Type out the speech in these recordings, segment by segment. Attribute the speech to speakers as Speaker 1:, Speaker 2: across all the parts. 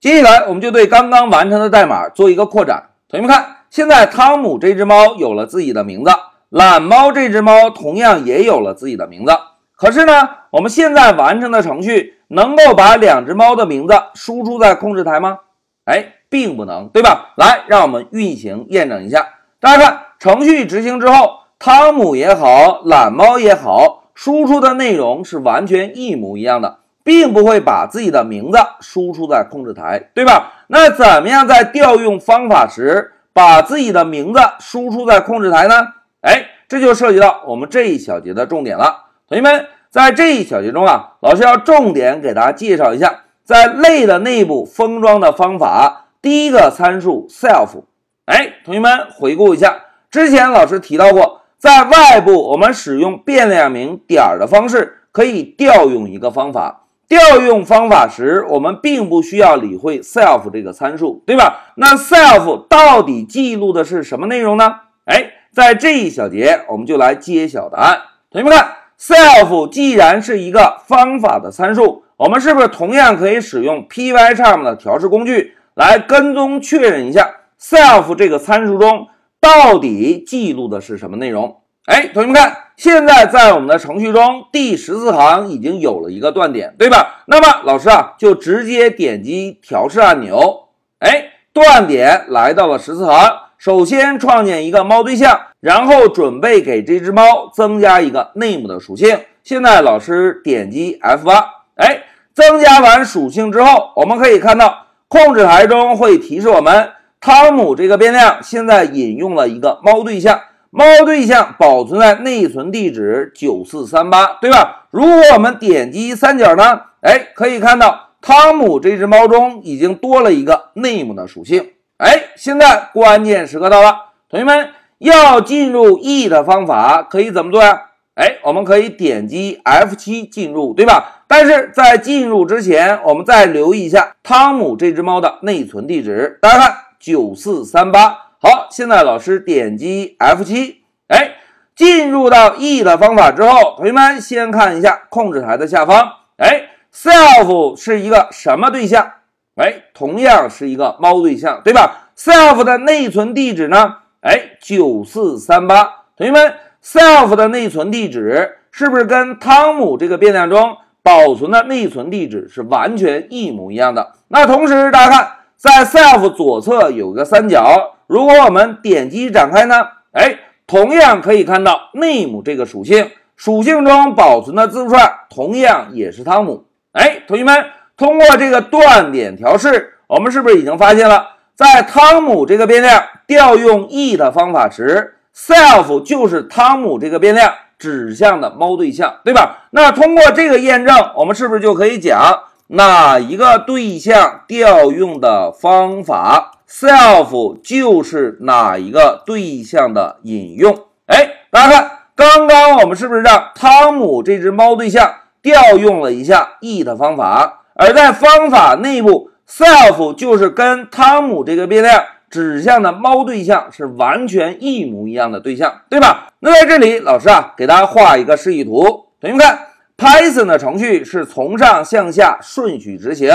Speaker 1: 接下来我们就对刚刚完成的代码做一个扩展。同学们看，现在汤姆这只猫有了自己的名字，懒猫这只猫同样也有了自己的名字。可是呢，我们现在完成的程序能够把两只猫的名字输出在控制台吗？哎，并不能，对吧？来，让我们运行验证一下。大家看，程序执行之后，汤姆也好，懒猫也好，输出的内容是完全一模一样的，并不会把自己的名字输出在控制台，对吧？那怎么样在调用方法时把自己的名字输出在控制台呢？哎，这就涉及到我们这一小节的重点了。同学们，在这一小节中啊，老师要重点给大家介绍一下，在类的内部封装的方法。第一个参数 self，哎，同学们回顾一下，之前老师提到过，在外部我们使用变量名点儿的方式，可以调用一个方法。调用方法时，我们并不需要理会 self 这个参数，对吧？那 self 到底记录的是什么内容呢？哎，在这一小节，我们就来揭晓答案。同学们看。self 既然是一个方法的参数，我们是不是同样可以使用 Pycharm 的调试工具来跟踪确认一下 self 这个参数中到底记录的是什么内容？哎，同学们看，现在在我们的程序中第十四行已经有了一个断点，对吧？那么老师啊，就直接点击调试按钮，哎，断点来到了十四行。首先创建一个猫对象，然后准备给这只猫增加一个 name 的属性。现在老师点击 F8，哎，增加完属性之后，我们可以看到控制台中会提示我们，汤姆这个变量现在引用了一个猫对象，猫对象保存在内存地址九四三八，对吧？如果我们点击三角呢，哎，可以看到汤姆这只猫中已经多了一个 name 的属性。哎，现在关键时刻到了，同学们要进入 E 的方法可以怎么做呀？哎，我们可以点击 F7 进入，对吧？但是在进入之前，我们再留意一下汤姆这只猫的内存地址。大家看，九四三八。好，现在老师点击 F7，哎，进入到 E 的方法之后，同学们先看一下控制台的下方，哎，self 是一个什么对象？哎，同样是一个猫对象，对吧？self 的内存地址呢？哎，九四三八。同学们，self 的内存地址是不是跟汤姆这个变量中保存的内存地址是完全一模一样的？那同时，大家看，在 self 左侧有个三角，如果我们点击展开呢？哎，同样可以看到 name 这个属性，属性中保存的字符串同样也是汤姆。哎，同学们。通过这个断点调试，我们是不是已经发现了，在汤姆这个变量调用 E 的方法时，self 就是汤姆这个变量指向的猫对象，对吧？那通过这个验证，我们是不是就可以讲哪一个对象调用的方法，self 就是哪一个对象的引用？哎，大家看，刚刚我们是不是让汤姆这只猫对象调用了一下 E 的方法？而在方法内部，self 就是跟汤姆这个变量指向的猫对象是完全一模一样的对象，对吧？那在这里，老师啊，给大家画一个示意图。同学们看，Python 的程序是从上向下顺序执行。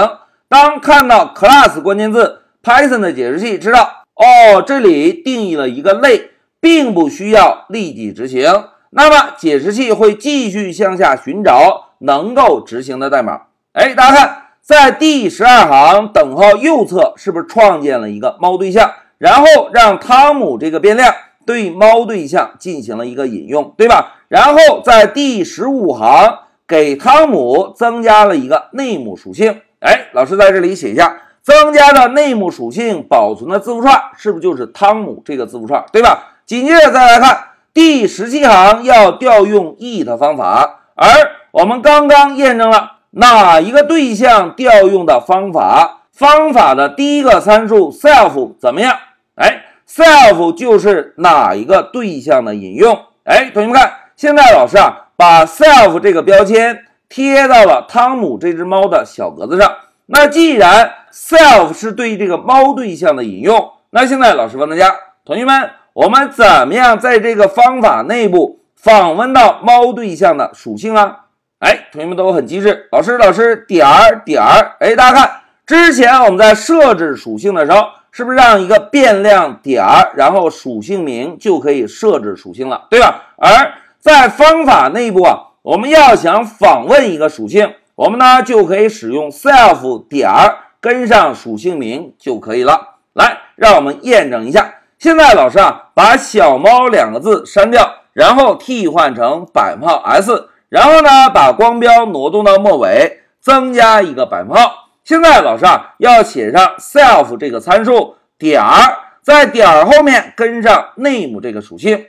Speaker 1: 当看到 class 关键字，Python 的解释器知道，哦，这里定义了一个类，并不需要立即执行。那么解释器会继续向下寻找能够执行的代码。哎，大家看，在第十二行等号右侧，是不是创建了一个猫对象？然后让汤姆这个变量对猫对象进行了一个引用，对吧？然后在第十五行给汤姆增加了一个 name 属性。哎，老师在这里写一下，增加的 name 属性保存的字符串是不是就是汤姆这个字符串，对吧？紧接着再来看第十七行要调用 e 的方法，而我们刚刚验证了。哪一个对象调用的方法？方法的第一个参数 self 怎么样？哎，self 就是哪一个对象的引用？哎，同学们看，现在老师啊，把 self 这个标签贴到了汤姆这只猫的小格子上。那既然 self 是对这个猫对象的引用，那现在老师问大家，同学们，我们怎么样在这个方法内部访问到猫对象的属性啊？哎，同学们都很机智。老师，老师点儿点儿。哎，大家看，之前我们在设置属性的时候，是不是让一个变量点儿，然后属性名就可以设置属性了，对吧？而在方法内部啊，我们要想访问一个属性，我们呢就可以使用 self 点儿跟上属性名就可以了。来，让我们验证一下。现在老师啊，把小猫两个字删掉，然后替换成百分号 s，然后呢把光标挪动到末尾，增加一个百分号。现在老师啊，要写上 self 这个参数点儿，在点儿后面跟上 name 这个属性。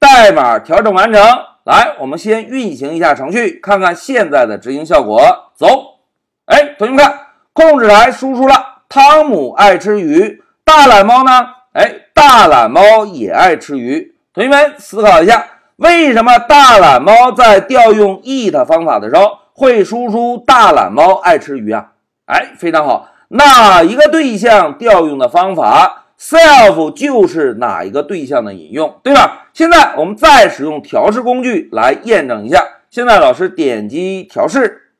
Speaker 1: 代码调整完成。来，我们先运行一下程序，看看现在的执行效果。走。哎，同学们看，控制台输出了汤姆爱吃鱼，大懒猫呢？哎，大懒猫也爱吃鱼。同学们思考一下，为什么大懒猫在调用 eat 方法的时候会输出大懒猫爱吃鱼啊？哎，非常好，哪一个对象调用的方法，self 就是哪一个对象的引用，对吧？现在我们再使用调试工具来验证一下。现在老师点击调试，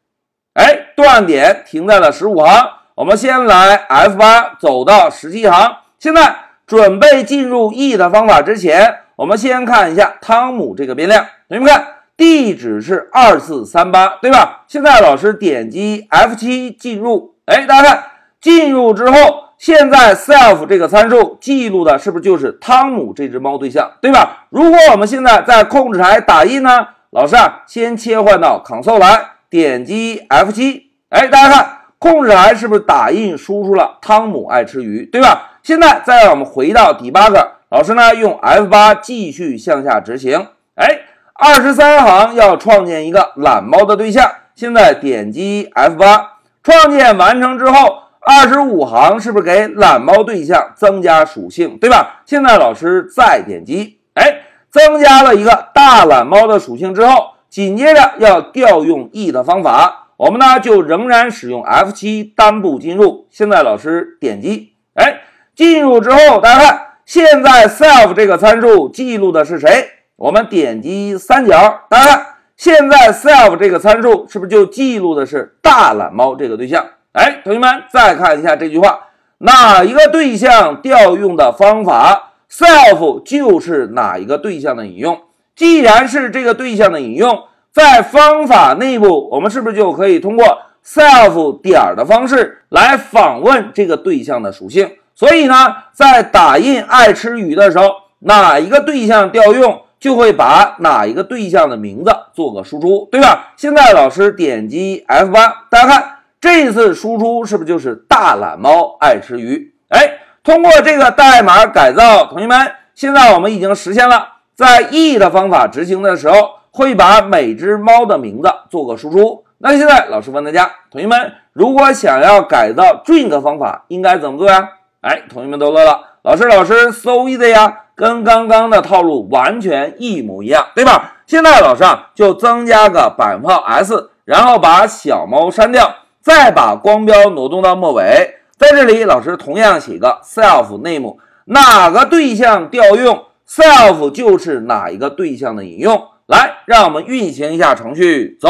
Speaker 1: 哎，断点停在了十五行。我们先来 F 八走到十七行。现在准备进入 e 的方法之前，我们先看一下汤姆这个变量。同学们看。地址是二四三八，对吧？现在老师点击 F 七进入，哎，大家看，进入之后，现在 self 这个参数记录的是不是就是汤姆这只猫对象，对吧？如果我们现在在控制台打印呢，老师啊，先切换到 Console 来，点击 F 七，哎，大家看，控制台是不是打印输出了汤姆爱吃鱼，对吧？现在再让我们回到 Debug，老师呢用 F 八继续向下执行，哎。二十三行要创建一个懒猫的对象，现在点击 F 八，创建完成之后，二十五行是不是给懒猫对象增加属性，对吧？现在老师再点击，哎，增加了一个大懒猫的属性之后，紧接着要调用 e 的方法，我们呢就仍然使用 F 七单步进入。现在老师点击，哎，进入之后，大家看，现在 self 这个参数记录的是谁？我们点击三角，大家看，现在 self 这个参数是不是就记录的是大懒猫这个对象？哎，同学们再看一下这句话，哪一个对象调用的方法，self 就是哪一个对象的引用。既然是这个对象的引用，在方法内部，我们是不是就可以通过 self 点的方式来访问这个对象的属性？所以呢，在打印爱吃鱼的时候，哪一个对象调用？就会把哪一个对象的名字做个输出，对吧？现在老师点击 F 八，大家看这次输出是不是就是大懒猫爱吃鱼？哎，通过这个代码改造，同学们，现在我们已经实现了在 e 的方法执行的时候，会把每只猫的名字做个输出。那现在老师问大家，同学们，如果想要改造 drink 方法，应该怎么做呀？哎，同学们都乐了，老师，老师，so easy 呀！跟刚刚的套路完全一模一样，对吧？现在老师啊，就增加个百分号 s，然后把小猫删掉，再把光标挪动到末尾，在这里老师同样写个 self name，哪个对象调用 self 就是哪一个对象的引用。来，让我们运行一下程序，走，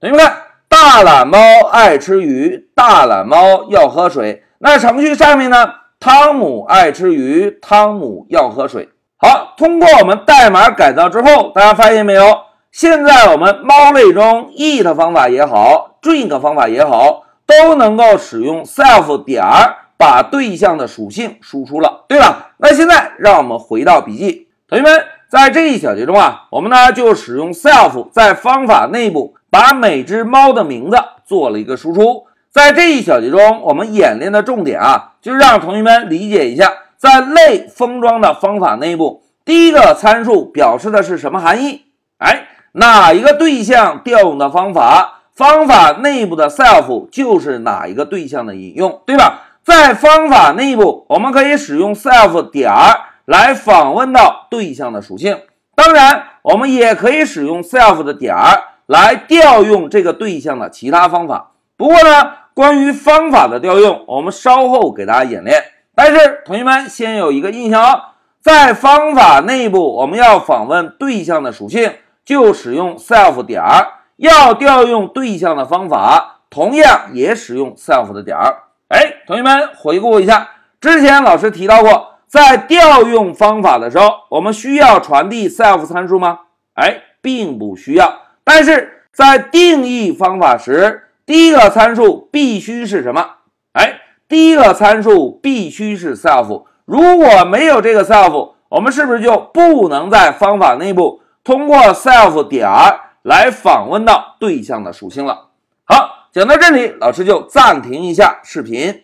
Speaker 1: 同学们看，大懒猫爱吃鱼，大懒猫要喝水。那程序上面呢？汤姆爱吃鱼，汤姆要喝水。好，通过我们代码改造之后，大家发现没有？现在我们猫类中 eat 方法也好，drink 方法也好，都能够使用 self 点儿把对象的属性输出了，对吧？那现在让我们回到笔记，同学们，在这一小节中啊，我们呢就使用 self 在方法内部把每只猫的名字做了一个输出。在这一小节中，我们演练的重点啊，就是让同学们理解一下，在类封装的方法内部，第一个参数表示的是什么含义？哎，哪一个对象调用的方法，方法内部的 self 就是哪一个对象的引用，对吧？在方法内部，我们可以使用 self 点儿来访问到对象的属性，当然，我们也可以使用 self 的点儿来调用这个对象的其他方法。不过呢。关于方法的调用，我们稍后给大家演练。但是同学们先有一个印象哦，在方法内部，我们要访问对象的属性，就使用 self 点儿；要调用对象的方法，同样也使用 self 的点儿。哎，同学们回顾一下，之前老师提到过，在调用方法的时候，我们需要传递 self 参数吗？哎，并不需要。但是在定义方法时，第一个参数必须是什么？哎，第一个参数必须是 self。如果没有这个 self，我们是不是就不能在方法内部通过 self 点儿来访问到对象的属性了？好，讲到这里，老师就暂停一下视频。